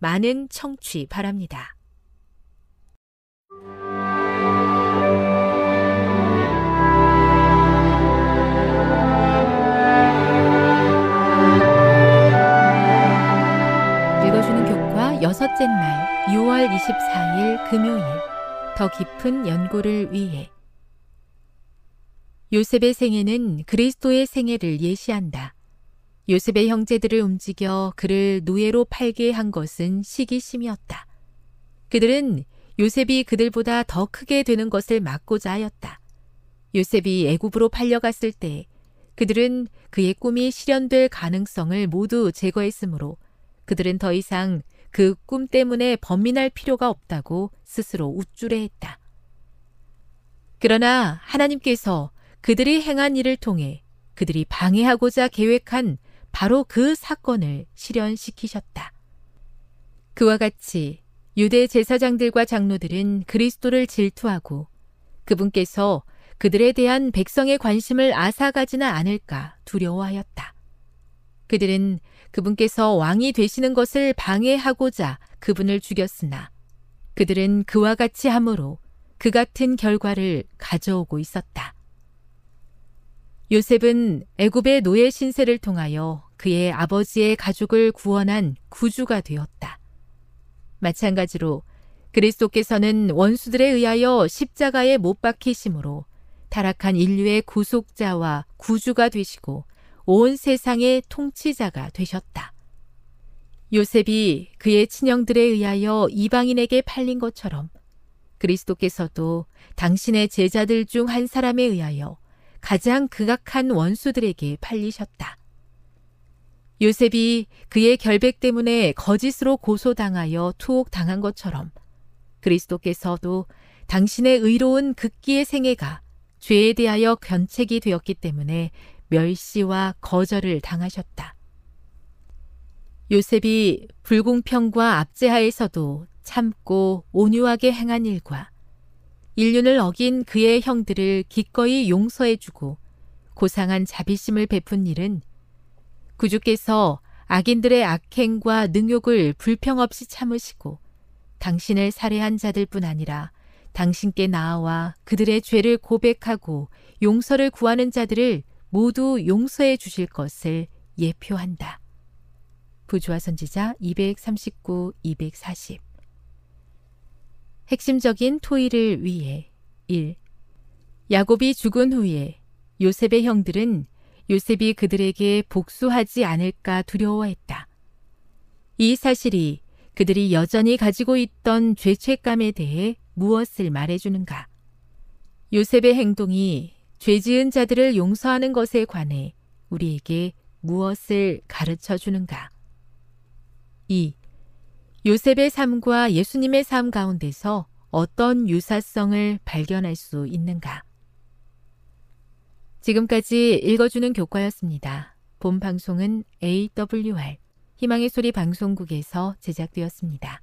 많은 청취 바랍니다. 읽어주는 교과 여섯째 날 6월 24일 금요일 더 깊은 연구를 위해 요셉의 생애는 그리스도의 생애를 예시한다. 요셉의 형제들을 움직여 그를 노예로 팔게 한 것은 시기심이었다. 그들은 요셉이 그들보다 더 크게 되는 것을 막고자 하였다. 요셉이 애굽으로 팔려갔을 때 그들은 그의 꿈이 실현될 가능성을 모두 제거했으므로 그들은 더 이상 그 꿈 때문에 범민할 필요가 없다고 스스로 우쭐해했다. 그러나 하나님께서 그들이 행한 일을 통해 그들이 방해하고자 계획한 바로 그 사건을 실현시키셨다. 그와 같이 유대 제사장들과 장로들은 그리스도를 질투하고 그분께서 그들에 대한 백성의 관심을 앗아가지는 않을까 두려워하였다. 그들은 그분께서 왕이 되시는 것을 방해하고자 그분을 죽였으나 그들은 그와 같이 함으로 그 같은 결과를 가져오고 있었다. 요셉은 애굽의 노예 신세를 통하여 그의 아버지의 가족을 구원한 구주가 되었다. 마찬가지로 그리스도께서는 원수들에 의하여 십자가에 못 박히심으로 타락한 인류의 구속자와 구주가 되시고 온 세상의 통치자가 되셨다. 요셉이 그의 친형들에 의하여 이방인에게 팔린 것처럼 그리스도께서도 당신의 제자들 중 한 사람에 의하여 가장 극악한 원수들에게 팔리셨다. 요셉이 그의 결백 때문에 거짓으로 고소당하여 투옥당한 것처럼 그리스도께서도 당신의 의로운 극기의 생애가 죄에 대하여 견책이 되었기 때문에 멸시와 거절을 당하셨다. 요셉이 불공평과 압제하에서도 참고 온유하게 행한 일과 인륜을 어긴 그의 형들을 기꺼이 용서해주고 고상한 자비심을 베푼 일은 구주께서 악인들의 악행과 능욕을 불평 없이 참으시고 당신을 살해한 자들뿐 아니라 당신께 나아와 그들의 죄를 고백하고 용서를 구하는 자들을 모두 용서해 주실 것을 예표한다. 부주와 선지자 239, 240 핵심적인 토의를 위해 1. 야곱이 죽은 후에 요셉의 형들은 요셉이 그들에게 복수하지 않을까 두려워했다. 이 사실이 그들이 여전히 가지고 있던 죄책감에 대해 무엇을 말해주는가? 요셉의 행동이 죄 지은 자들을 용서하는 것에 관해 우리에게 무엇을 가르쳐 주는가? 2. 요셉의 삶과 예수님의 삶 가운데서 어떤 유사성을 발견할 수 있는가? 지금까지 읽어주는 교과였습니다. 본 방송은 AWR 희망의 소리 방송국에서 제작되었습니다.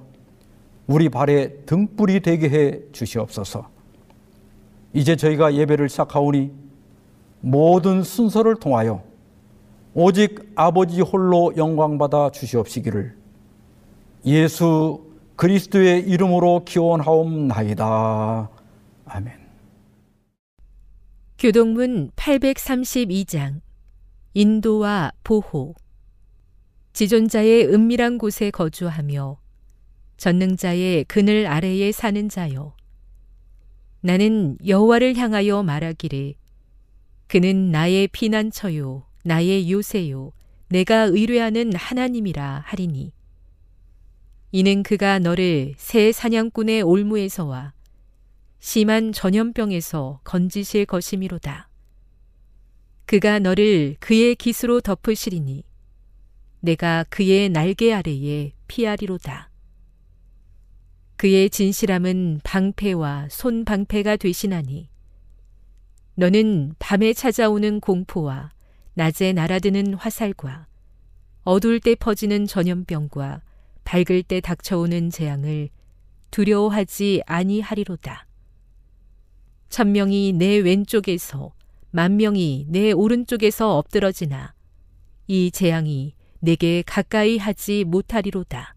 우리 발에 등불이 되게 해 주시옵소서. 이제 저희가 예배를 시작하오니 모든 순서를 통하여 오직 아버지 홀로 영광받아 주시옵시기를 예수 그리스도의 이름으로 기원하옵나이다. 아멘. 교동문 832장 인도와 보호 지존자의 은밀한 곳에 거주하며 전능자의 그늘 아래에 사는 자요. 나는 여호와를 향하여 말하기를 그는 나의 피난처요 나의 요새요 내가 의뢰하는 하나님이라 하리니 이는 그가 너를 새 사냥꾼의 올무에서와 심한 전염병에서 건지실 것이미로다. 그가 너를 그의 기수로 덮으시리니 내가 그의 날개 아래에 피하리로다. 그의 진실함은 방패와 손방패가 되시나니 너는 밤에 찾아오는 공포와 낮에 날아드는 화살과 어두울 때 퍼지는 전염병과 밝을 때 닥쳐오는 재앙을 두려워하지 아니하리로다. 천명이 내 왼쪽에서 만명이 내 오른쪽에서 엎드러지나 이 재앙이 내게 가까이 하지 못하리로다.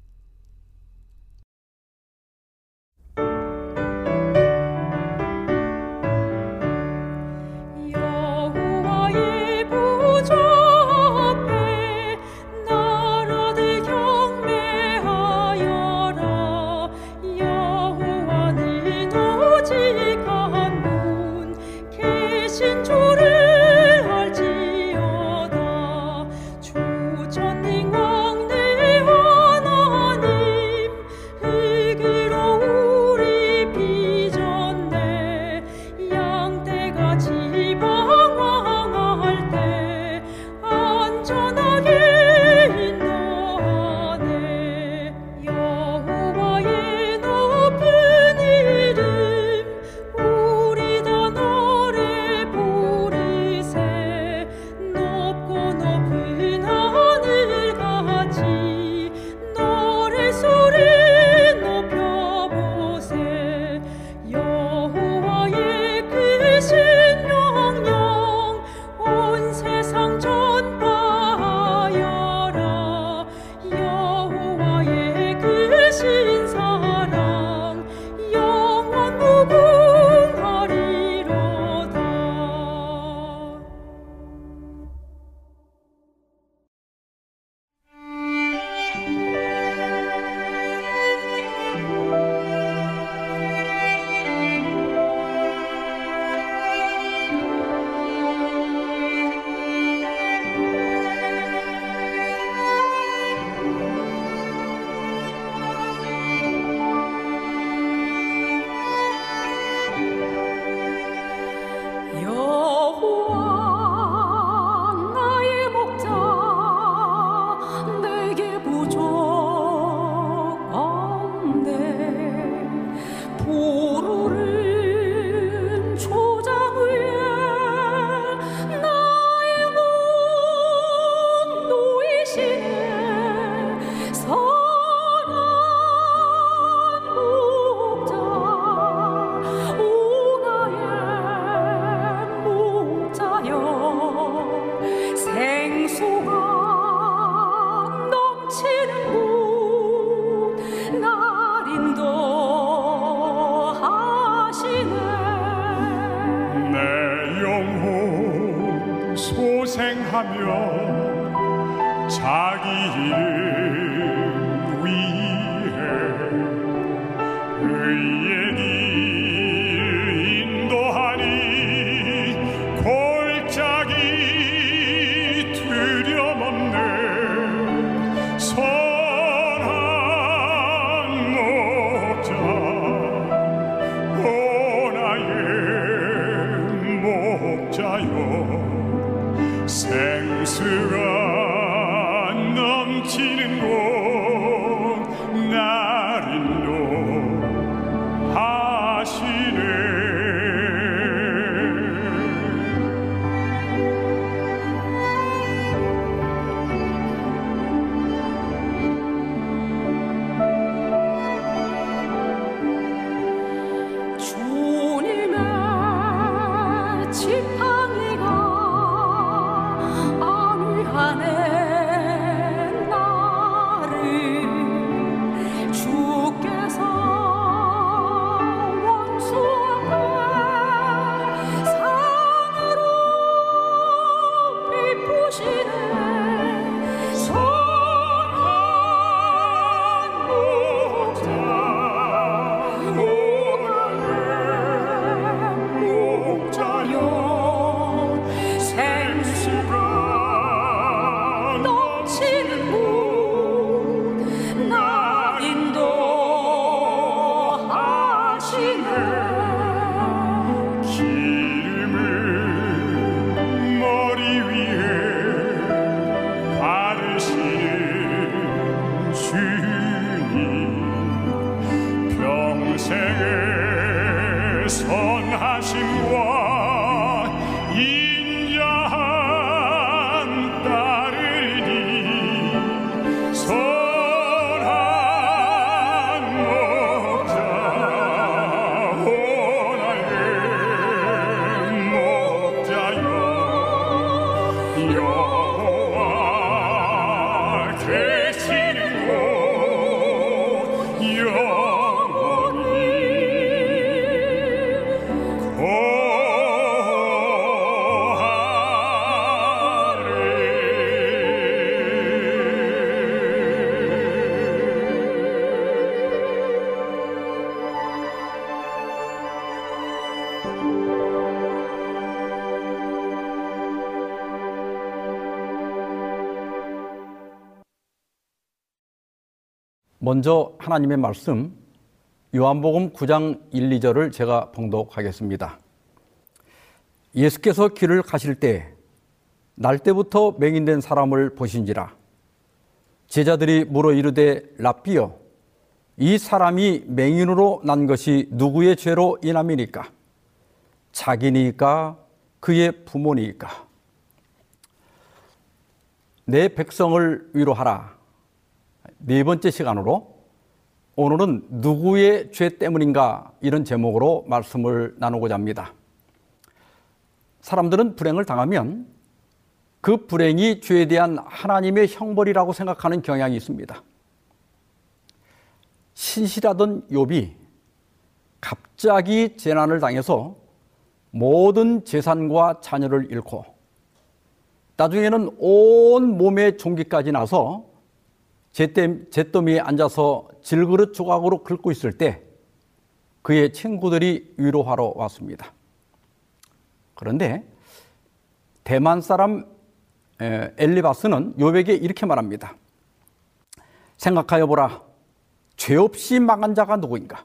먼저 하나님의 말씀 요한복음 9장 1, 2절을 제가 봉독하겠습니다. 예수께서 길을 가실 때 날 때부터 맹인된 사람을 보신지라. 제자들이 물어 이르되 랍비여 이 사람이 맹인으로 난 것이 누구의 죄로 인함이니까? 자기니까? 그의 부모니까? 내 백성을 위로하라 네 번째 시간으로 오늘은 누구의 죄 때문인가 이런 제목으로 말씀을 나누고자 합니다. 사람들은 불행을 당하면 그 불행이 죄에 대한 하나님의 형벌이라고 생각하는 경향이 있습니다. 신실하던 욥이 갑자기 재난을 당해서 모든 재산과 자녀를 잃고 나중에는 온 몸에 종기까지 나서 잿더미에 앉아서 질그릇 조각으로 긁고 있을 때 그의 친구들이 위로하러 왔습니다. 그런데 대만 사람 엘리바스는 요백에 이렇게 말합니다. 생각하여 보라. 죄 없이 망한 자가 누구인가?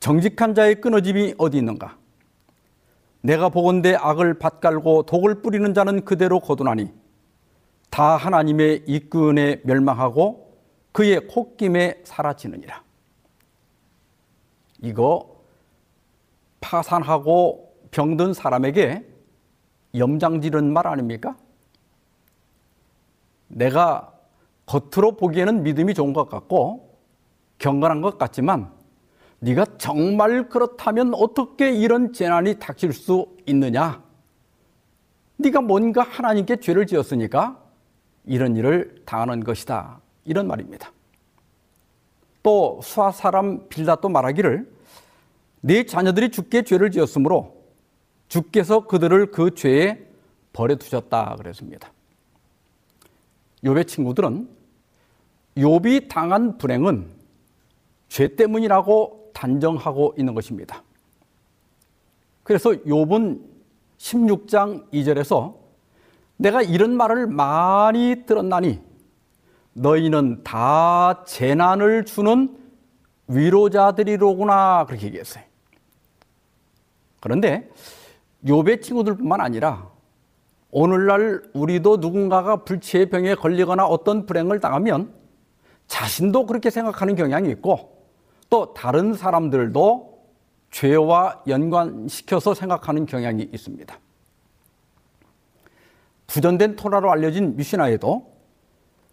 정직한 자의 끊어짐이 어디 있는가? 내가 보건대 악을 밭갈고 독을 뿌리는 자는 그대로 거두나니 다 하나님의 이끈에 멸망하고 그의 콧김에 사라지느니라. 이거 파산하고 병든 사람에게 염장지른 말 아닙니까? 내가 겉으로 보기에는 믿음이 좋은 것 같고 경건한 것 같지만 네가 정말 그렇다면 어떻게 이런 재난이 닥칠 수 있느냐? 네가 뭔가 하나님께 죄를 지었으니까 이런 일을 당하는 것이다. 이런 말입니다. 또 수아 사람 빌닷도 말하기를 네 자녀들이 주께 죄를 지었으므로 주께서 그들을 그 죄에 벌에 두셨다 그랬습니다. 욥의 친구들은 욥이 당한 불행은 죄 때문이라고 단정하고 있는 것입니다. 그래서 욥은 16장 2절에서 내가 이런 말을 많이 들었나니 너희는 다 재난을 주는 위로자들이로구나 그렇게 얘기했어요. 그런데 욥의 친구들뿐만 아니라 오늘날 우리도 누군가가 불치의 병에 걸리거나 어떤 불행을 당하면 자신도 그렇게 생각하는 경향이 있고 또 다른 사람들도 죄와 연관시켜서 생각하는 경향이 있습니다. 부전된 토라로 알려진 미시나에도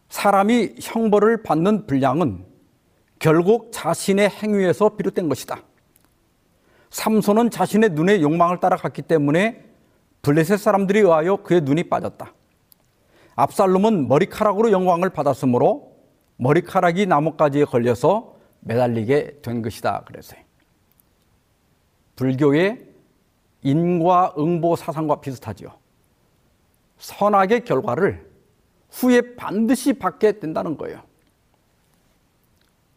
사람이 형벌을 받는 분량은 결국 자신의 행위에서 비롯된 것이다. 삼손은 자신의 눈의 욕망을 따라갔기 때문에 블레셋 사람들이 의하여 그의 눈이 빠졌다. 압살롬은 머리카락으로 영광을 받았으므로 머리카락이 나뭇가지에 걸려서 매달리게 된 것이다. 그래서요. 불교의 인과응보 사상과 비슷하지요. 선악의 결과를 후에 반드시 받게 된다는 거예요.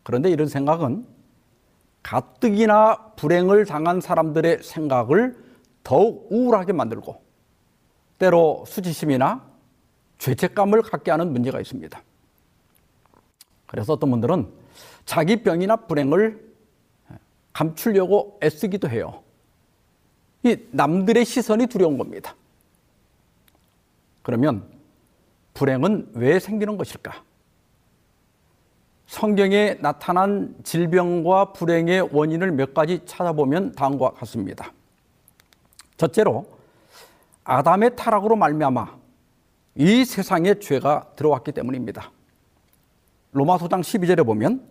그런데 이런 생각은 가뜩이나 불행을 당한 사람들의 생각을 더욱 우울하게 만들고 때로 수치심이나 죄책감을 갖게 하는 문제가 있습니다. 그래서 어떤 분들은 자기 병이나 불행을 감추려고 애쓰기도 해요. 이 남들의 시선이 두려운 겁니다. 그러면 불행은 왜 생기는 것일까? 성경에 나타난 질병과 불행의 원인을 몇 가지 찾아보면 다음과 같습니다. 첫째로 아담의 타락으로 말미암아 이 세상에 죄가 들어왔기 때문입니다. 로마서 장 12절에 보면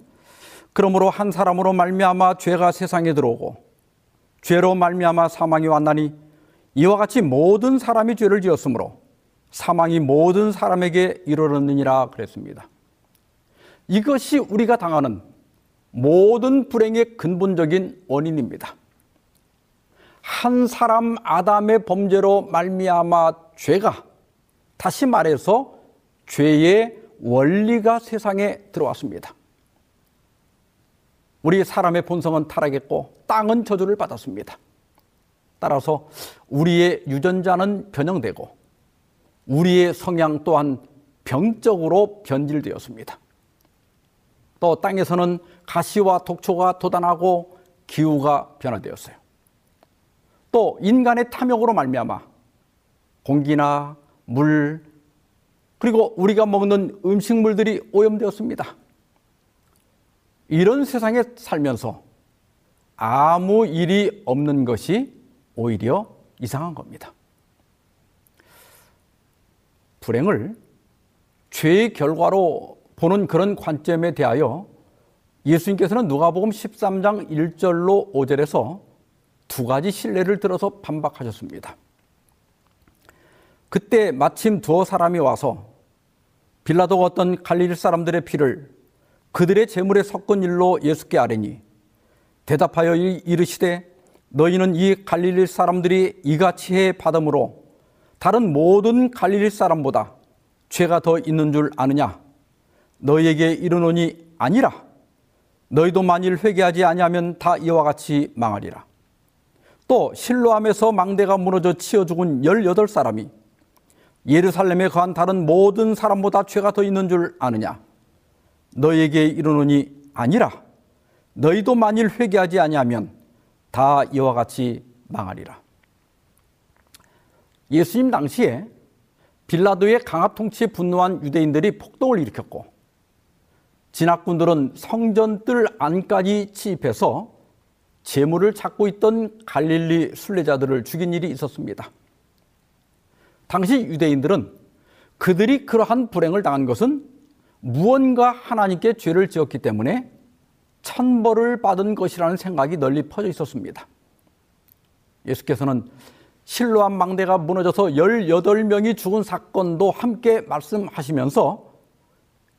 그러므로 한 사람으로 말미암아 죄가 세상에 들어오고 죄로 말미암아 사망이 왔나니 이와 같이 모든 사람이 죄를 지었으므로 사망이 모든 사람에게 이르렀느니라 그랬습니다. 이것이 우리가 당하는 모든 불행의 근본적인 원인입니다. 한 사람 아담의 범죄로 말미암아 죄가 다시 말해서 죄의 원리가 세상에 들어왔습니다. 우리 사람의 본성은 타락했고 땅은 저주를 받았습니다. 따라서 우리의 유전자는 변형되고 우리의 성향 또한 병적으로 변질되었습니다. 또 땅에서는 가시와 독초가 돋아나고 기후가 변화되었어요. 또 인간의 탐욕으로 말미암아 공기나 물 그리고 우리가 먹는 음식물들이 오염되었습니다. 이런 세상에 살면서 아무 일이 없는 것이 오히려 이상한 겁니다. 불행을 죄의 결과로 보는 그런 관점에 대하여 예수님께서는 누가복음 13장 1절로 5절에서 두 가지 신뢰를 들어서 반박하셨습니다. 그때 마침 두어 사람이 와서 빌라도가 어떤 갈릴리 사람들의 피를 그들의 재물에 섞은 일로 예수께 아뢰니 대답하여 이르시되 너희는 이 갈릴리 사람들이 이같이 해 받음으로 다른 모든 갈릴리 사람보다 죄가 더 있는 줄 아느냐? 너희에게 이르노니 아니라 너희도 만일 회개하지 아니하면 다 이와 같이 망하리라. 또 실로암에서 망대가 무너져 치어 죽은 18사람이 예루살렘에 거한 다른 모든 사람보다 죄가 더 있는 줄 아느냐? 너희에게 이르노니 아니라 너희도 만일 회개하지 아니하면 다 이와 같이 망하리라. 예수님 당시에 빌라도의 강압 통치에 분노한 유대인들이 폭동을 일으켰고 진학군들은 성전 뜰 안까지 침입해서 재물을 찾고 있던 갈릴리 순례자들을 죽인 일이 있었습니다. 당시 유대인들은 그들이 그러한 불행을 당한 것은 무언가 하나님께 죄를 지었기 때문에 천벌을 받은 것이라는 생각이 널리 퍼져 있었습니다. 예수께서는 실로암 망대가 무너져서 18명이 죽은 사건도 함께 말씀하시면서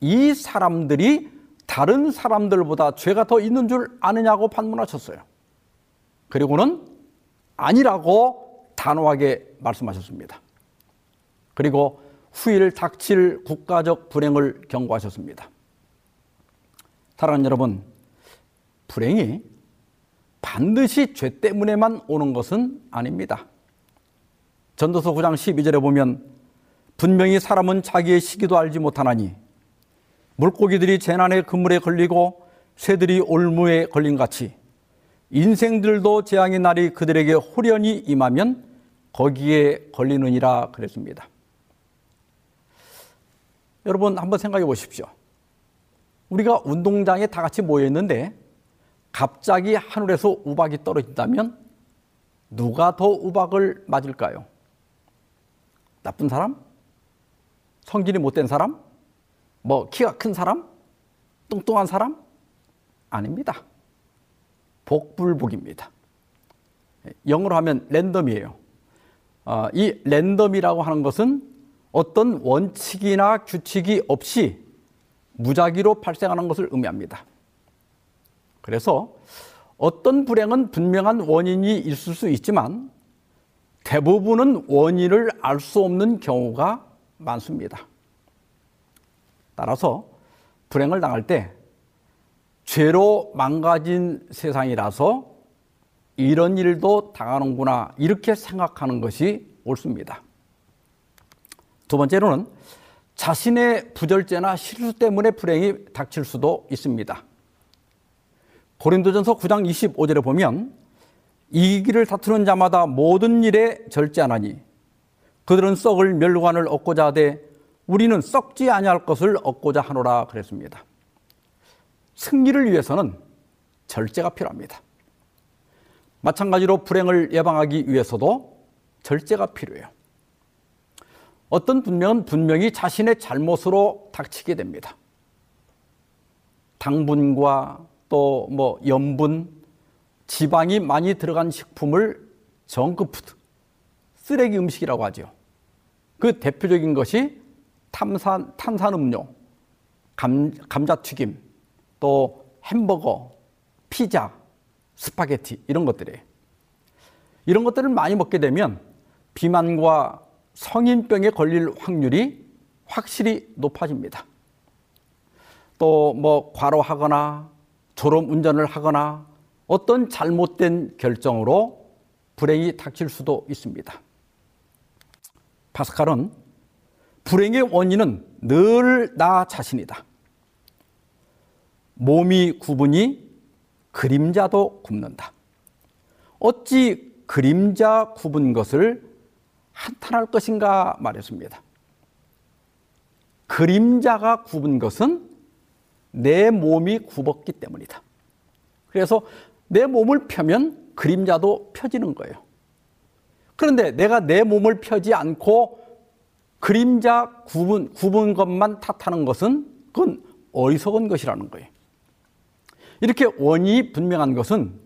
이 사람들이 다른 사람들보다 죄가 더 있는 줄 아느냐고 반문하셨어요. 그리고는 아니라고 단호하게 말씀하셨습니다. 그리고 후일 닥칠 국가적 불행을 경고하셨습니다. 사랑하는 여러분, 불행이 반드시 죄 때문에만 오는 것은 아닙니다. 전도서 9장 12절에 보면 분명히 사람은 자기의 시기도 알지 못하나니 물고기들이 재난의 그물에 걸리고 새들이 올무에 걸린 같이 인생들도 재앙의 날이 그들에게 호련히 임하면 거기에 걸리느니라 그랬습니다. 여러분 한번 생각해 보십시오. 우리가 운동장에 다 같이 모여 있는데 갑자기 하늘에서 우박이 떨어진다면 누가 더 우박을 맞을까요? 나쁜 사람? 성질이 못된 사람? 뭐 키가 큰 사람? 뚱뚱한 사람? 아닙니다. 복불복입니다. 영어로 하면 랜덤이에요. 어, 이 랜덤이라고 하는 것은 어떤 원칙이나 규칙이 없이 무작위로 발생하는 것을 의미합니다. 그래서 어떤 불행은 분명한 원인이 있을 수 있지만 대부분은 원인을 알 수 없는 경우가 많습니다. 따라서 불행을 당할 때 죄로 망가진 세상이라서 이런 일도 당하는구나 이렇게 생각하는 것이 옳습니다. 두 번째로는 자신의 부절제나 실수 때문에 불행이 닥칠 수도 있습니다. 고린도전서 9장 25절에 보면 이기를 다투는 자마다 모든 일에 절제하나니 그들은 썩을 멸관을 얻고자 하되 우리는 썩지 아니할 것을 얻고자 하노라 그랬습니다. 승리를 위해서는 절제가 필요합니다. 마찬가지로 불행을 예방하기 위해서도 절제가 필요해요. 어떤 분명은 분명히 자신의 잘못으로 닥치게 됩니다. 당분과 또 뭐 염분, 지방이 많이 들어간 식품을 정크푸드, 쓰레기 음식이라고 하죠. 그 대표적인 것이 탄산, 탄산음료, 감, 감자튀김, 또 햄버거, 피자, 스파게티 이런 것들이에요. 이런 것들을 많이 먹게 되면 비만과 성인병에 걸릴 확률이 확실히 높아집니다. 또 뭐 과로하거나 졸음 운전을 하거나 어떤 잘못된 결정으로 불행이 닥칠 수도 있습니다. 파스칼은 불행의 원인은 늘 나 자신이다. 몸이 굽으니 그림자도 굽는다. 어찌 그림자 굽은 것을 한탄할 것인가 말했습니다. 그림자가 굽은 것은 내 몸이 굽었기 때문이다. 그래서 내 몸을 펴면 그림자도 펴지는 거예요. 그런데 내가 내 몸을 펴지 않고 그림자 굽은, 굽은 것만 탓하는 것은 그건 어리석은 것이라는 거예요. 이렇게 원인이 분명한 것은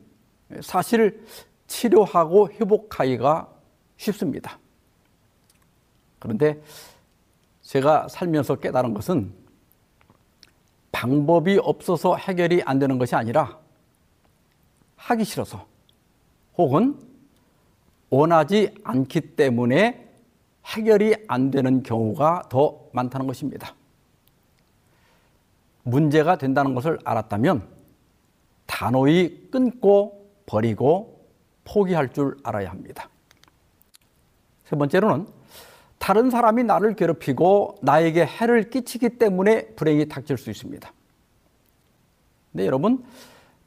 사실 치료하고 회복하기가 쉽습니다. 그런데 제가 살면서 깨달은 것은 방법이 없어서 해결이 안 되는 것이 아니라 하기 싫어서 혹은 원하지 않기 때문에 해결이 안 되는 경우가 더 많다는 것입니다. 문제가 된다는 것을 알았다면 단호히 끊고 버리고 포기할 줄 알아야 합니다. 세 번째로는 다른 사람이 나를 괴롭히고 나에게 해를 끼치기 때문에 불행이 닥칠 수 있습니다. 근데 여러분,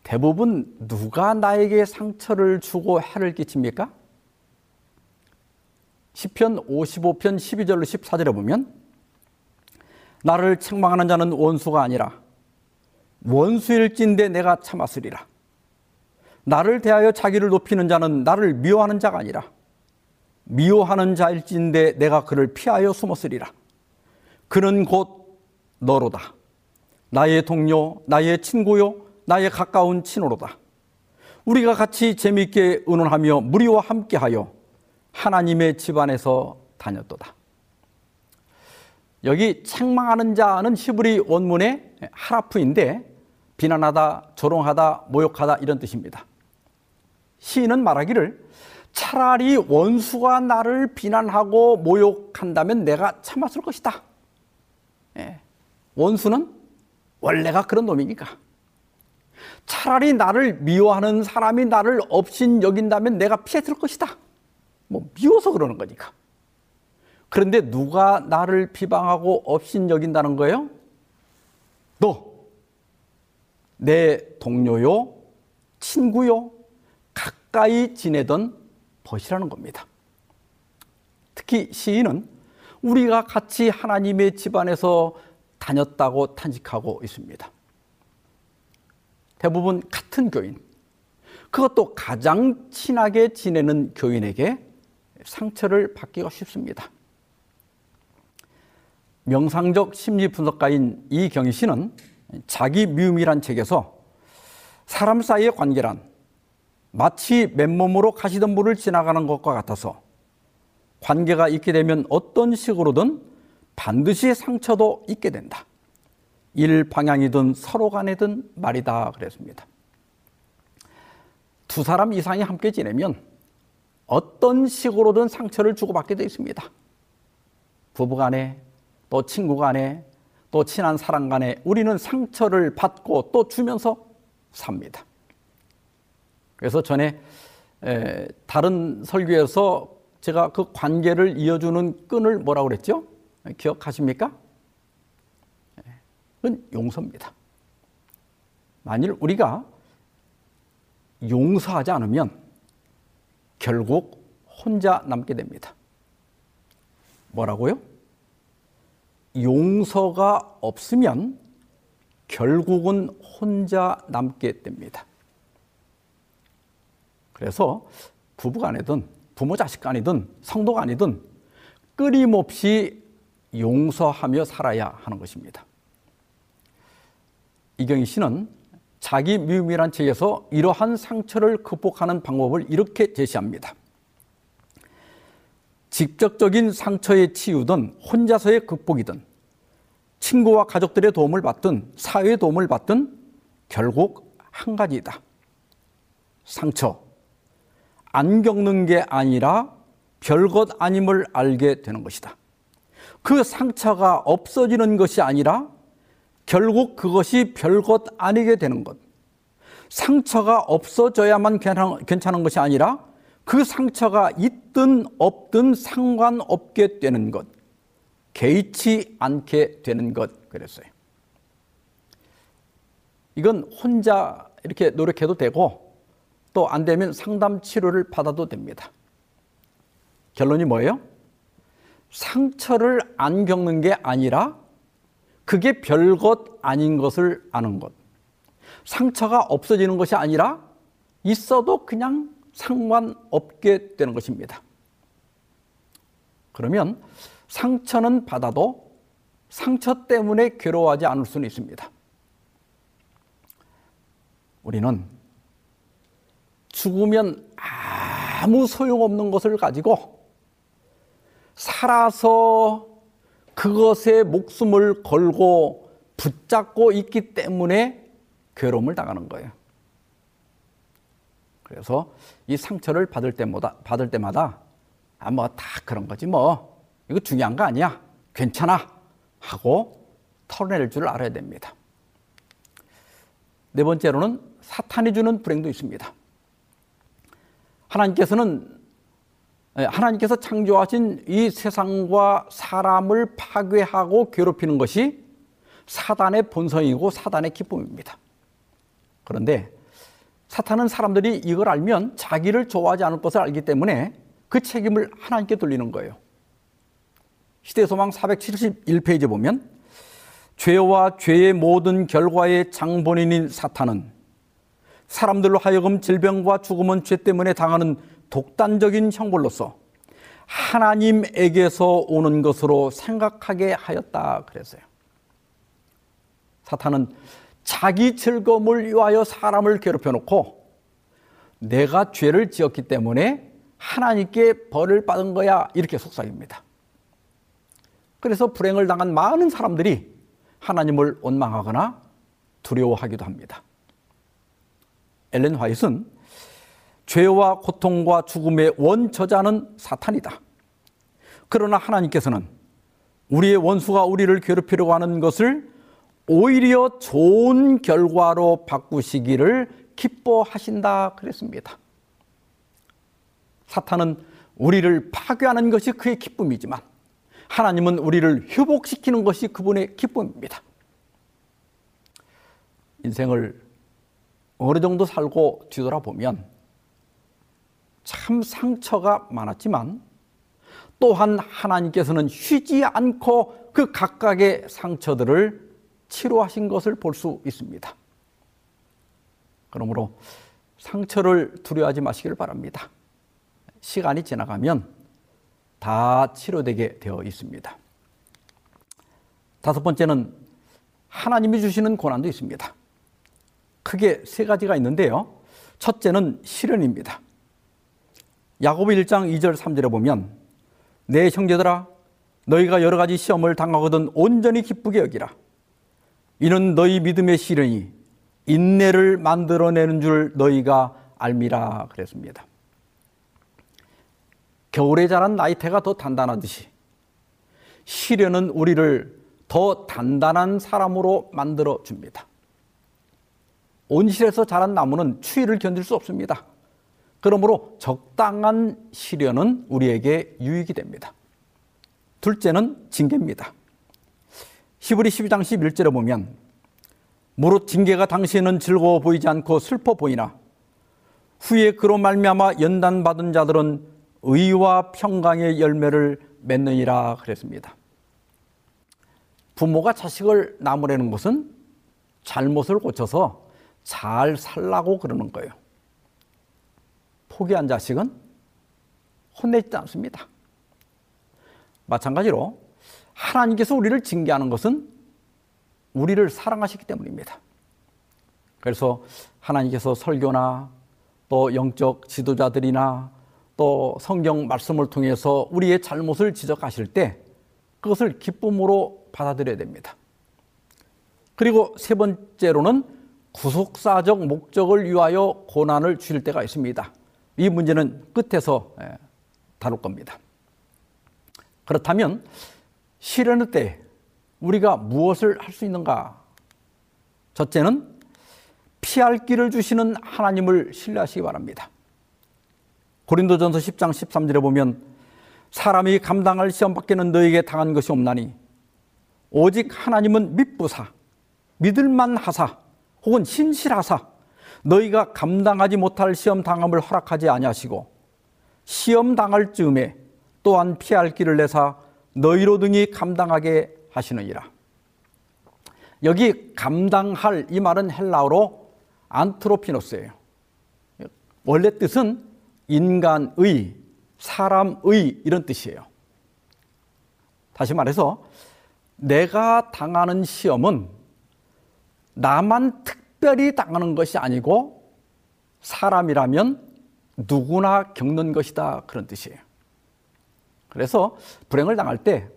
대부분 누가 나에게 상처를 주고 해를 끼칩니까? 10편 55편 12절로 14절에 보면 나를 책망하는 자는 원수가 아니라 원수일진데 내가 참았으리라. 나를 대하여 자기를 높이는 자는 나를 미워하는 자가 아니라 미워하는 자일진데 내가 그를 피하여 숨었으리라. 그는 곧 너로다. 나의 동료, 나의 친구요, 나의 가까운 친호로다. 우리가 같이 재미있게 의논하며 무리와 함께하여 하나님의 집안에서 다녔도다. 여기 책망하는 자는 히브리 원문의 하라프인데 비난하다, 조롱하다, 모욕하다 이런 뜻입니다. 시인은 말하기를 차라리 원수가 나를 비난하고 모욕한다면 내가 참았을 것이다. 예. 원수는 원래가 그런 놈이니까. 차라리 나를 미워하는 사람이 나를 업신 여긴다면 내가 피했을 것이다. 뭐 미워서 그러는 거니까. 그런데 누가 나를 비방하고 업신 여긴다는 거예요? 너, 내 동료요, 친구요, 가까이 지내던 벗이라는 겁니다. 특히 시인은 우리가 같이 하나님의 집안에서 다녔다고 탄식하고 있습니다. 대부분 같은 교인, 그것도 가장 친하게 지내는 교인에게 상처를 받기가 쉽습니다. 명상적 심리 분석가인 이경희 씨는 자기 미움이란 책에서 사람 사이의 관계란 마치 맨몸으로 가시던 물을 지나가는 것과 같아서 관계가 있게 되면 어떤 식으로든 반드시 상처도 있게 된다. 일 방향이든 서로 간이든 말이다 그랬습니다. 두 사람 이상이 함께 지내면 어떤 식으로든 상처를 주고받게 되어 있습니다. 부부 간에 또 친구 간에 또 친한 사람 간에 우리는 상처를 받고 또 주면서 삽니다. 그래서 전에 다른 설교에서 제가 그 관계를 이어주는 끈을 뭐라고 그랬죠? 기억하십니까? 그건 용서입니다. 만일 우리가 용서하지 않으면 결국 혼자 남게 됩니다. 뭐라고요? 용서가 없으면 결국은 혼자 남게 됩니다. 그래서 부부 간이든 부모 자식 간이든 성도 간이든 끊임없이 용서하며 살아야 하는 것입니다. 이경희 씨는 자기 미움이란 책에서 이러한 상처를 극복하는 방법을 이렇게 제시합니다. 직접적인 상처의 치유든 혼자서의 극복이든 친구와 가족들의 도움을 받든 사회의 도움을 받든 결국 한 가지다. 상처. 안 겪는 게 아니라 별것 아님을 알게 되는 것이다. 그 상처가 없어지는 것이 아니라 결국 그것이 별것 아니게 되는 것. 상처가 없어져야만 괜찮은 것이 아니라 그 상처가 있든 없든 상관없게 되는 것. 개의치 않게 되는 것. 그랬어요. 이건 혼자 이렇게 노력해도 되고 또 안 되면 상담 치료를 받아도 됩니다. 결론이 뭐예요? 상처를 안 겪는 게 아니라 그게 별것 아닌 것을 아는 것. 상처가 없어지는 것이 아니라 있어도 그냥 상관없게 되는 것입니다. 그러면 상처는 받아도 상처 때문에 괴로워하지 않을 수는 있습니다. 우리는 죽으면 아무 소용없는 것을 가지고 살아서 그것에 목숨을 걸고 붙잡고 있기 때문에 괴로움을 당하는 거예요. 그래서 이 상처를 받을 때마다, 받을 때마다 아, 뭐다 그런 거지 뭐. 이거 중요한 거 아니야. 괜찮아. 하고 털어낼 줄 알아야 됩니다. 네 번째로는 사탄이 주는 불행도 있습니다. 하나님께서는 예, 하나님께서 창조하신 이 세상과 사람을 파괴하고 괴롭히는 것이 사단의 본성이고 사단의 기쁨입니다. 그런데 사탄은 사람들이 이걸 알면 자기를 좋아하지 않을 것을 알기 때문에 그 책임을 하나님께 돌리는 거예요. 시대소망 471페이지 보면 죄와 죄의 모든 결과의 장본인인 사탄은 사람들로 하여금 질병과 죽음은 죄 때문에 당하는 독단적인 형벌로서 하나님에게서 오는 것으로 생각하게 하였다 그랬어요. 사탄은 자기 즐거움을 위하여 사람을 괴롭혀 놓고 내가 죄를 지었기 때문에 하나님께 벌을 받은 거야 이렇게 속삭입니다. 그래서 불행을 당한 많은 사람들이 하나님을 원망하거나 두려워하기도 합니다. 엘렌 화이트는 죄와 고통과 죽음의 원저자는 사탄이다. 그러나 하나님께서는 우리의 원수가 우리를 괴롭히려고 하는 것을 오히려 좋은 결과로 바꾸시기를 기뻐하신다 그랬습니다. 사탄은 우리를 파괴하는 것이 그의 기쁨이지만 하나님은 우리를 회복시키는 것이 그분의 기쁨입니다. 인생을 어느 정도 살고 뒤돌아보면 참 상처가 많았지만 또한 하나님께서는 쉬지 않고 그 각각의 상처들을 치료하신 것을 볼 수 있습니다. 그러므로 상처를 두려워하지 마시기를 바랍니다. 시간이 지나가면 다 치료되게 되어 있습니다. 다섯 번째는 하나님이 주시는 고난도 있습니다. 크게 세 가지가 있는데요. 첫째는 시련입니다. 야고보 1장 2절 3절에 보면 내 형제들아 너희가 여러 가지 시험을 당하거든 온전히 기쁘게 여기라. 이는 너희 믿음의 시련이 인내를 만들어내는 줄 너희가 알미라 그랬습니다. 겨울에 자란 나이테가 더 단단하듯이 시련은 우리를 더 단단한 사람으로 만들어 줍니다. 온실에서 자란 나무는 추위를 견딜 수 없습니다. 그러므로 적당한 시련은 우리에게 유익이 됩니다. 둘째는 징계입니다. 히브리 12장 11절에 보면 무릇 징계가 당시에는 즐거워 보이지 않고 슬퍼 보이나 후에 그로 말미암아 연단 받은 자들은 의와 평강의 열매를 맺느니라 그랬습니다. 부모가 자식을 나무라는 것은 잘못을 고쳐서 잘 살라고 그러는 거예요. 포기한 자식은 혼내지 않습니다. 마찬가지로 하나님께서 우리를 징계하는 것은 우리를 사랑하시기 때문입니다. 그래서 하나님께서 설교나 또 영적 지도자들이나 또 성경 말씀을 통해서 우리의 잘못을 지적하실 때 그것을 기쁨으로 받아들여야 됩니다. 그리고 세 번째로는 구속사적 목적을 위하여 고난을 주실 때가 있습니다. 이 문제는 끝에서 예, 다룰 겁니다. 그렇다면 시련의 때 우리가 무엇을 할 수 있는가? 첫째는 피할 길을 주시는 하나님을 신뢰하시기 바랍니다. 고린도전서 10장 13절에 보면 사람이 감당할 시험 밖에는 너에게 당한 것이 없나니 오직 하나님은 믿부사 믿을만 하사 혹은 신실하사 너희가 감당하지 못할 시험 당함을 허락하지 아니하시고 시험 당할 즈음에 또한 피할 길을 내사 너희로 등이 감당하게 하시느니라. 여기 감당할 이 말은 헬라어로 안트로피노스예요. 원래 뜻은 인간의, 사람의 이런 뜻이에요. 다시 말해서 내가 당하는 시험은 나만 특 별히 당하는 것이 아니고 사람이라면 누구나 겪는 것이다 그런 뜻이에요. 그래서 불행을 당할 때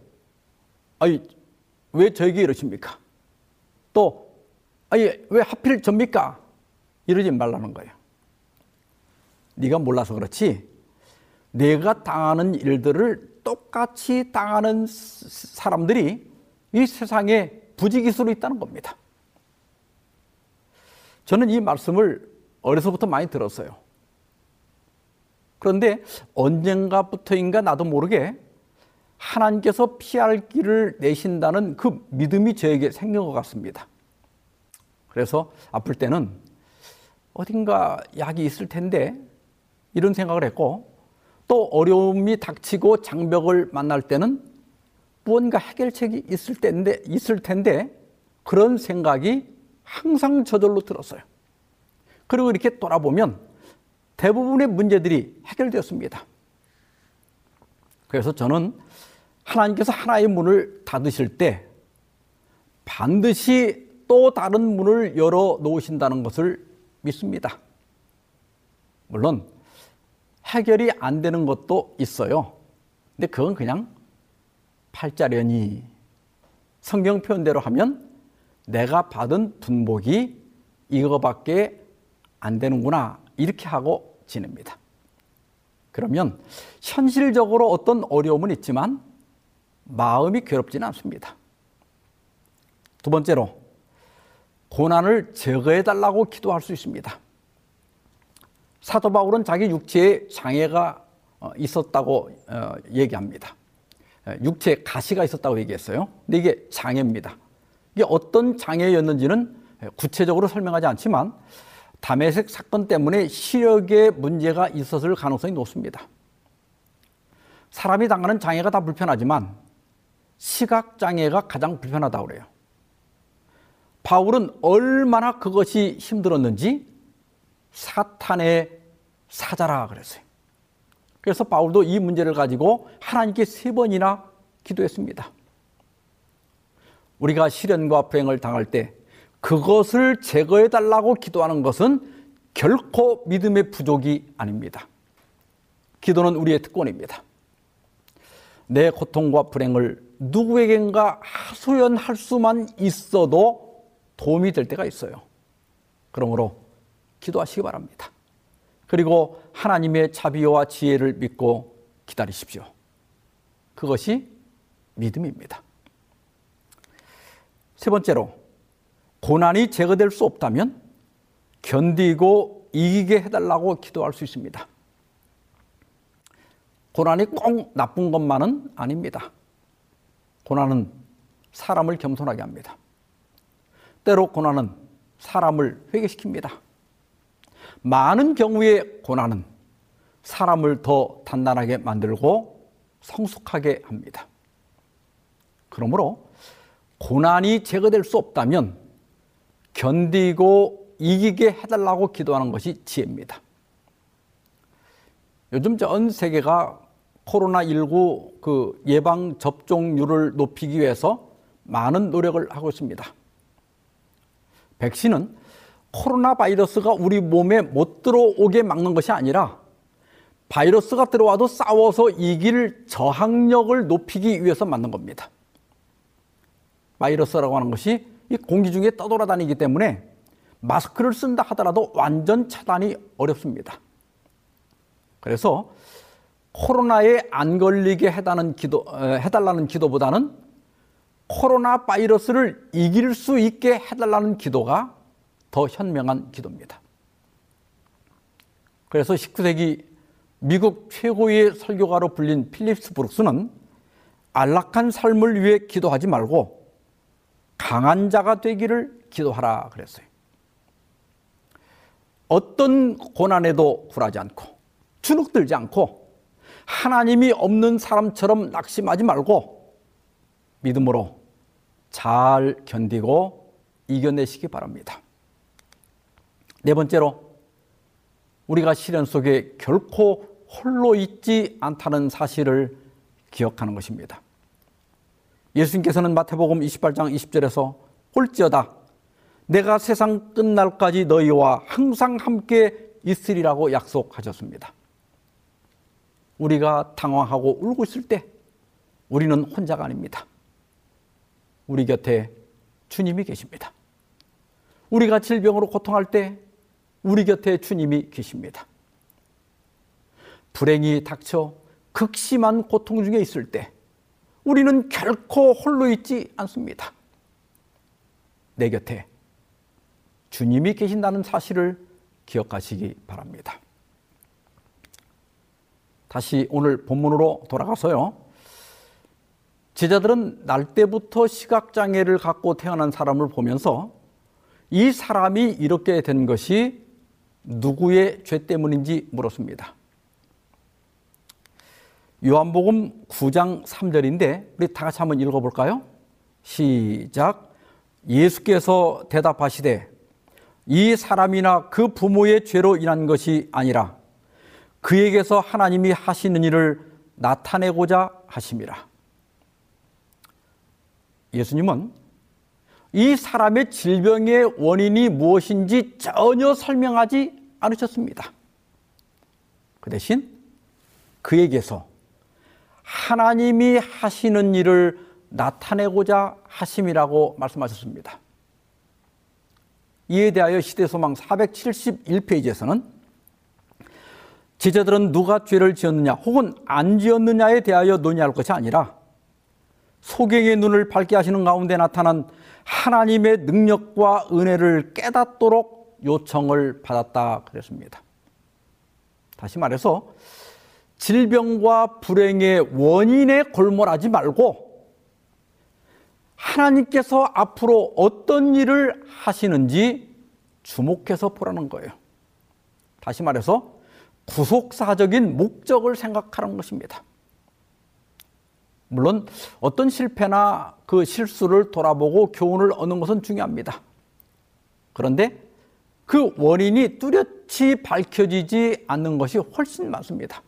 아니 왜 저에게 이러십니까? 또 아니 왜 하필 접니까? 이러지 말라는 거예요. 네가 몰라서 그렇지. 내가 당하는 일들을 똑같이 당하는 사람들이 이 세상에 부지기수로 있다는 겁니다. 저는 이 말씀을 어려서부터 많이 들었어요. 그런데 언젠가부터인가 나도 모르게 하나님께서 피할 길을 내신다는 그 믿음이 저에게 생긴 것 같습니다. 그래서 아플 때는 어딘가 약이 있을 텐데 이런 생각을 했고 또 어려움이 닥치고 장벽을 만날 때는 무언가 해결책이 있을 텐데 있을 텐데 그런 생각이 항상 저절로 들었어요. 그리고 이렇게 돌아보면 대부분의 문제들이 해결되었습니다. 그래서 저는 하나님께서 하나의 문을 닫으실 때 반드시 또 다른 문을 열어 놓으신다는 것을 믿습니다. 물론 해결이 안 되는 것도 있어요. 근데 그건 그냥 팔자련이 성경 표현대로 하면 내가 받은 분복이 이거밖에 안 되는구나 이렇게 하고 지냅니다. 그러면 현실적으로 어떤 어려움은 있지만 마음이 괴롭지는 않습니다. 두 번째로 고난을 제거해 달라고 기도할 수 있습니다. 사도 바울은 자기 육체에 장애가 어, 있었다고 어, 얘기합니다. 육체에 가시가 있었다고 얘기했어요. 근데 이게 장애입니다. 이게 어떤 장애였는지는 구체적으로 설명하지 않지만 담에색 사건 때문에 시력에 문제가 있었을 가능성이 높습니다. 사람이 당하는 장애가 다 불편하지만 시각 장애가 가장 불편하다고 그래요. 바울은 얼마나 그것이 힘들었는지 사탄의 사자라 그랬어요. 그래서 바울도 이 문제를 가지고 하나님께 세 번이나 기도했습니다. 우리가 시련과 불행을 당할 때 그것을 제거해 달라고 기도하는 것은 결코 믿음의 부족이 아닙니다. 기도는 우리의 특권입니다. 내 고통과 불행을 누구에겐가 하소연할 수만 있어도 도움이 될 때가 있어요. 그러므로 기도하시기 바랍니다. 그리고 하나님의 자비와 지혜를 믿고 기다리십시오. 그것이 믿음입니다. 세 번째로, 고난이 제거될 수 없다면 견디고 이기게 해달라고 기도할 수 있습니다. 고난이 꼭 나쁜 것만은 아닙니다. 고난은 사람을 겸손하게 합니다. 때로 고난은 사람을 회개시킵니다. 많은 경우의 고난은 사람을 더 단단하게 만들고 성숙하게 합니다. 그러므로 고난이 제거될 수 없다면 견디고 이기게 해달라고 기도하는 것이 지혜입니다. 요즘 전 세계가 코로나19 그 예방 접종률을 높이기 위해서 많은 노력을 하고 있습니다. 백신은 코로나 바이러스가 우리 몸에 못 들어오게 막는 것이 아니라 바이러스가 들어와도 싸워서 이길 저항력을 높이기 위해서 만든 겁니다. 바이러스라고 하는 것이 이 공기 중에 떠돌아다니기 때문에 마스크를 쓴다 하더라도 완전 차단이 어렵습니다. 그래서 코로나에 안 걸리게 해달라는 기도, 해달라는 기도보다는 코로나 바이러스를 이길 수 있게 해달라는 기도가 더 현명한 기도입니다. 그래서 19세기 미국 최고의 설교가로 불린 필립스 브룩스는 안락한 삶을 위해 기도하지 말고 강한 자가 되기를 기도하라 그랬어요. 어떤 고난에도 굴하지 않고 주눅들지 않고 하나님이 없는 사람처럼 낙심하지 말고 믿음으로 잘 견디고 이겨내시기 바랍니다. 네 번째로 우리가 시련 속에 결코 홀로 있지 않다는 사실을 기억하는 것입니다. 예수님께서는 마태복음 28장 20절에서 꼴찌어다 내가 세상 끝날까지 너희와 항상 함께 있으리라고 약속하셨습니다. 우리가 당황하고 울고 있을 때 우리는 혼자가 아닙니다. 우리 곁에 주님이 계십니다. 우리가 질병으로 고통할 때 우리 곁에 주님이 계십니다. 불행이 닥쳐 극심한 고통 중에 있을 때 우리는 결코 홀로 있지 않습니다. 내 곁에 주님이 계신다는 사실을 기억하시기 바랍니다. 다시 오늘 본문으로 돌아가서요. 제자들은 날 때부터 시각장애를 갖고 태어난 사람을 보면서 이 사람이 이렇게 된 것이 누구의 죄 때문인지 물었습니다. 요한복음 9장 3절인데 우리 다 같이 한번 읽어볼까요? 시작. 예수께서 대답하시되 이 사람이나 그 부모의 죄로 인한 것이 아니라 그에게서 하나님이 하시는 일을 나타내고자 하심이라. 예수님은 이 사람의 질병의 원인이 무엇인지 전혀 설명하지 않으셨습니다. 그 대신 그에게서 하나님이 하시는 일을 나타내고자 하심이라고 말씀하셨습니다. 이에 대하여 시대소망 471페이지에서는 지자들은 누가 죄를 지었느냐 혹은 안 지었느냐에 대하여 논의할 것이 아니라 소경의 눈을 밝게 하시는 가운데 나타난 하나님의 능력과 은혜를 깨닫도록 요청을 받았다 그랬습니다. 다시 말해서 질병과 불행의 원인에 골몰하지 말고 하나님께서 앞으로 어떤 일을 하시는지 주목해서 보라는 거예요. 다시 말해서 구속사적인 목적을 생각하는 것입니다. 물론 어떤 실패나 그 실수를 돌아보고 교훈을 얻는 것은 중요합니다. 그런데 그 원인이 뚜렷이 밝혀지지 않는 것이 훨씬 많습니다.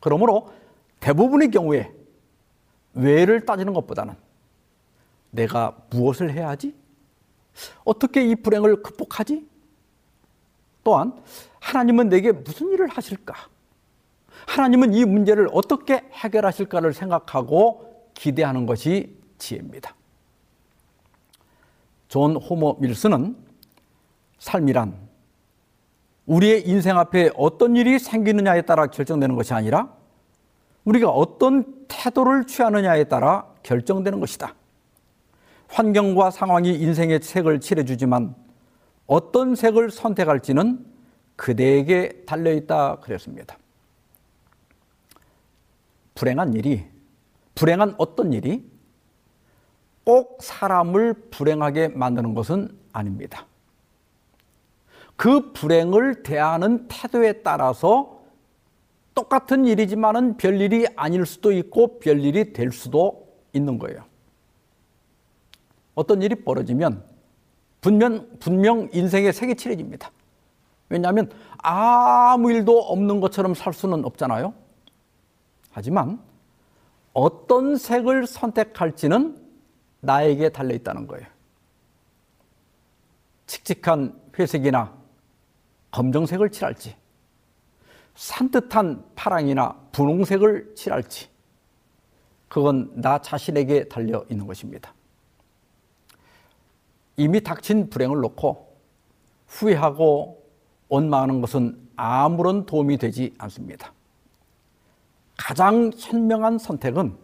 그러므로 대부분의 경우에 왜를 따지는 것보다는 내가 무엇을 해야 하지? 어떻게 이 불행을 극복하지? 또한 하나님은 내게 무슨 일을 하실까? 하나님은 이 문제를 어떻게 해결하실까를 생각하고 기대하는 것이 지혜입니다. 존 호머 밀스는 삶이란 우리의 인생 앞에 어떤 일이 생기느냐에 따라 결정되는 것이 아니라 우리가 어떤 태도를 취하느냐에 따라 결정되는 것이다. 환경과 상황이 인생의 색을 칠해주지만 어떤 색을 선택할지는 그대에게 달려있다 그랬습니다. 불행한 일이, 불행한 어떤 일이 꼭 사람을 불행하게 만드는 것은 아닙니다. 그 불행을 대하는 태도에 따라서 똑같은 일이지만은 별일이 아닐 수도 있고 별일이 될 수도 있는 거예요. 어떤 일이 벌어지면 분명, 분명 인생의 색이 칠해집니다. 왜냐하면 아무 일도 없는 것처럼 살 수는 없잖아요. 하지만 어떤 색을 선택할지는 나에게 달려 있다는 거예요. 칙칙한 회색이나 검정색을 칠할지, 산뜻한 파랑이나 분홍색을 칠할지, 그건 나 자신에게 달려 있는 것입니다. 이미 닥친 불행을 놓고 후회하고 원망하는 것은 아무런 도움이 되지 않습니다. 가장 현명한 선택은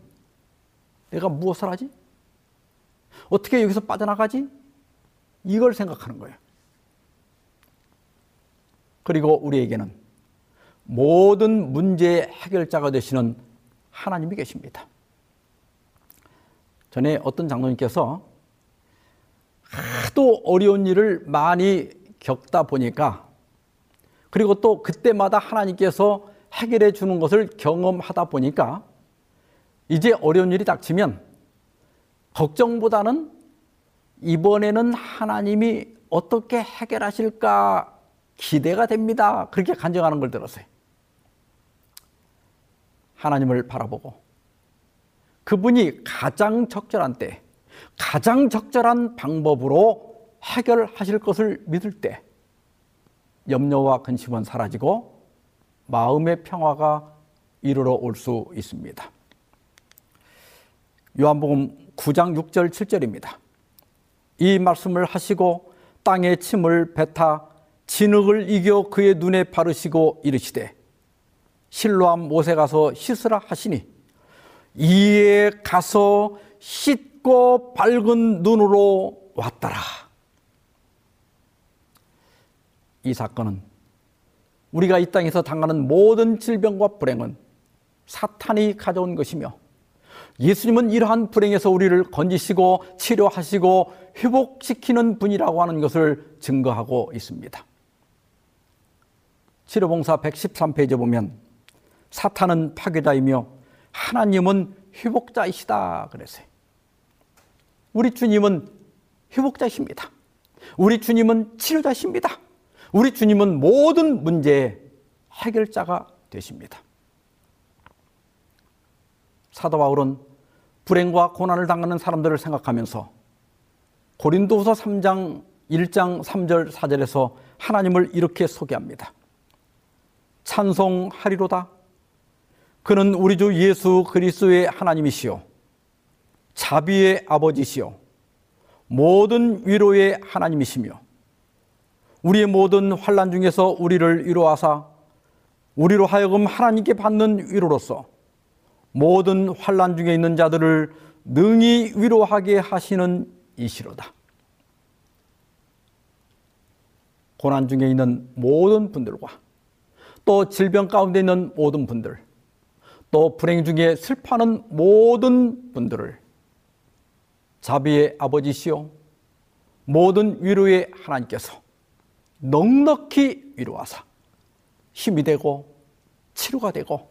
내가 무엇을 하지? 어떻게 여기서 빠져나가지? 이걸 생각하는 거예요. 그리고 우리에게는 모든 문제의 해결자가 되시는 하나님이 계십니다. 전에 어떤 장로님께서 하도 어려운 일을 많이 겪다 보니까 그리고 또 그때마다 하나님께서 해결해 주는 것을 경험하다 보니까 이제 어려운 일이 닥치면 걱정보다는 이번에는 하나님이 어떻게 해결하실까 기대가 됩니다. 그렇게 간증하는 걸 들었어요. 하나님을 바라보고 그분이 가장 적절한 때, 가장 적절한 방법으로 해결하실 것을 믿을 때 염려와 근심은 사라지고 마음의 평화가 이르러 올 수 있습니다. 요한복음 9장 6절 7절입니다. 이 말씀을 하시고 땅에 침을 뱉아 진흙을 이겨 그의 눈에 바르시고 이르시되 실로암 못에 가서 씻으라 하시니 이에 가서 씻고 밝은 눈으로 왔더라. 이 사건은 우리가 이 땅에서 당하는 모든 질병과 불행은 사탄이 가져온 것이며 예수님은 이러한 불행에서 우리를 건지시고 치료하시고 회복시키는 분이라고 하는 것을 증거하고 있습니다. 치료봉사 113페이지에 보면 사탄은 파괴자이며 하나님은 회복자이시다 그랬어요. 우리 주님은 회복자이십니다. 우리 주님은 치료자이십니다. 우리 주님은 모든 문제의 해결자가 되십니다. 사도 바울은 불행과 고난을 당하는 사람들을 생각하면서 고린도후서 3장 1장 3절 4절에서 하나님을 이렇게 소개합니다. 찬송하리로다. 그는 우리 주 예수 그리스도의 하나님이시요 자비의 아버지시요 모든 위로의 하나님이시며 우리의 모든 환란 중에서 우리를 위로하사 우리로 하여금 하나님께 받는 위로로서 모든 환란 중에 있는 자들을 능히 위로하게 하시는 이시로다. 고난 중에 있는 모든 분들과 또 질병 가운데 있는 모든 분들, 또 불행 중에 슬퍼하는 모든 분들을 자비의 아버지시요 모든 위로의 하나님께서 넉넉히 위로하사 힘이 되고 치료가 되고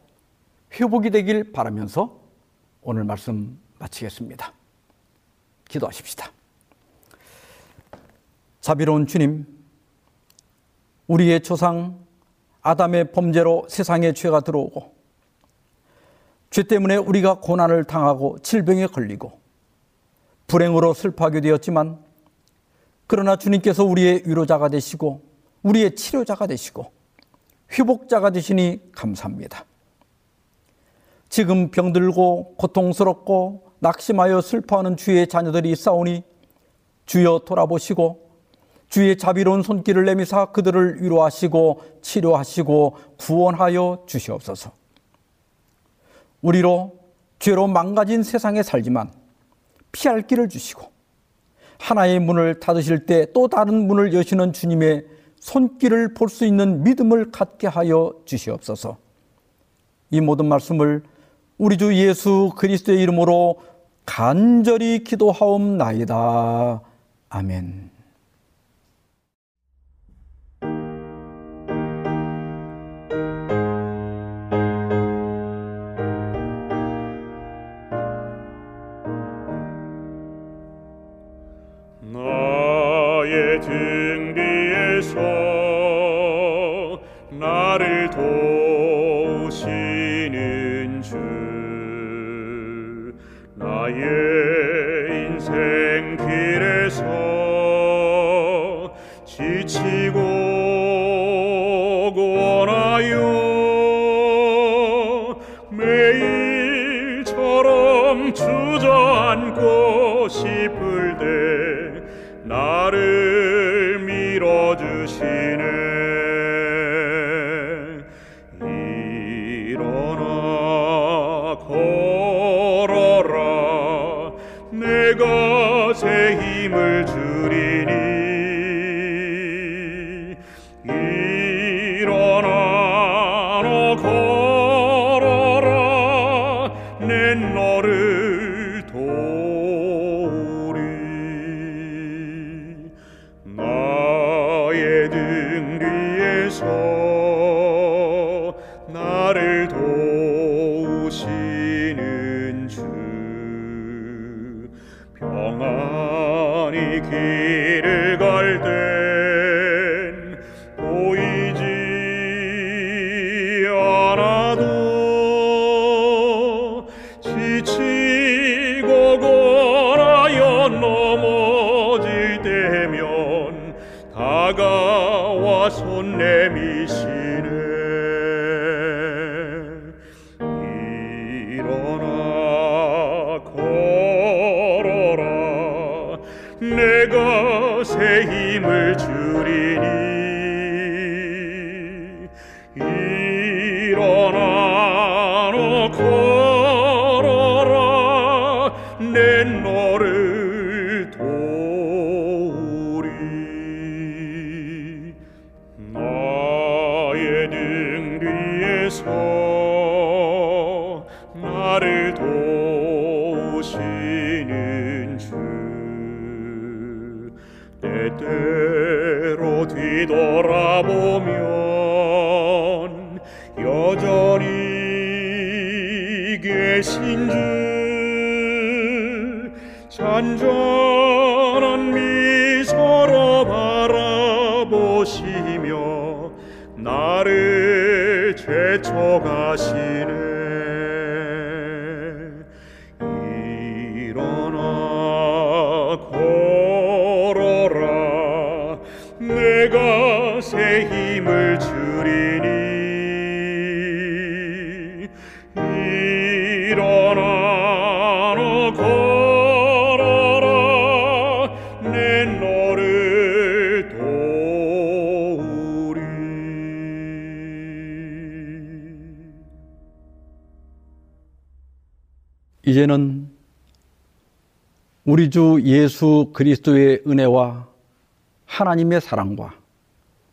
회복이 되길 바라면서 오늘 말씀 마치겠습니다. 기도하십시다. 자비로운 주님, 우리의 조상 아담의 범죄로 세상에 죄가 들어오고 죄 때문에 우리가 고난을 당하고 질병에 걸리고 불행으로 슬퍼하게 되었지만 그러나 주님께서 우리의 위로자가 되시고 우리의 치료자가 되시고 회복자가 되시니 감사합니다. 지금 병들고 고통스럽고 낙심하여 슬퍼하는 주의 자녀들이 있사오니 주여 돌아보시고 주의 자비로운 손길을 내미사 그들을 위로하시고 치료하시고 구원하여 주시옵소서. 우리로 죄로 망가진 세상에 살지만 피할 길을 주시고 하나의 문을 닫으실 때 또 다른 문을 여시는 주님의 손길을 볼 수 있는 믿음을 갖게 하여 주시옵소서. 이 모든 말씀을 우리 주 예수 그리스도의 이름으로 간절히 기도하옵나이다. 아멘. 평안히 길을 이제는 우리 주 예수 그리스도의 은혜와 하나님의 사랑과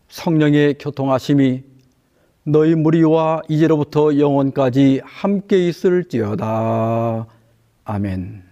성령의 교통하심이 너희 무리와 이제로부터 영원까지 함께 있을지어다. 아멘.